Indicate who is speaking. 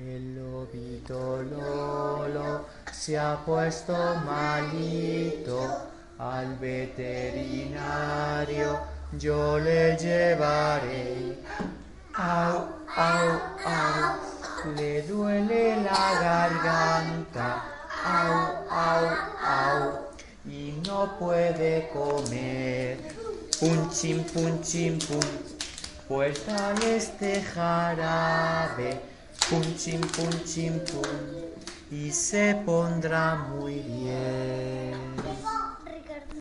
Speaker 1: El lobito Lolo se ha puesto malito, al veterinario. Yo le llevaré. Au, au, au, le duele la garganta, au, au, au, y no puede comer. Punchim, punchim, pum, pues dale este jarabe, punchim, punchim, pum, y se pondrá muy bien.